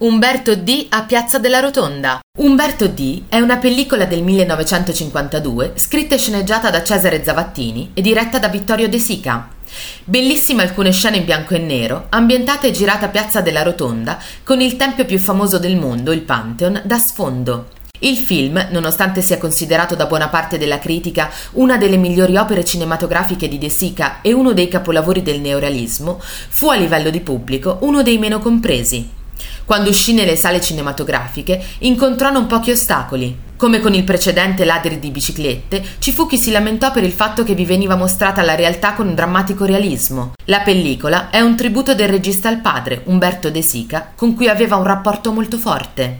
Umberto D. a Piazza della Rotonda. Umberto D. è una pellicola del 1952 scritta e sceneggiata da Cesare Zavattini e diretta da Vittorio De Sica. Bellissime alcune scene in bianco e nero, ambientate e girata a Piazza della Rotonda, con il tempio più famoso del mondo, il Pantheon, da sfondo. Il film, nonostante sia considerato da buona parte della critica una delle migliori opere cinematografiche di De Sica e uno dei capolavori del neorealismo, fu a livello di pubblico uno dei meno compresi. Quando uscì nelle sale cinematografiche incontrò non pochi ostacoli. Come con il precedente Ladri di biciclette, ci fu chi si lamentò per il fatto che vi veniva mostrata la realtà con un drammatico realismo. La pellicola è un tributo del regista al padre, Umberto De Sica, con cui aveva un rapporto molto forte.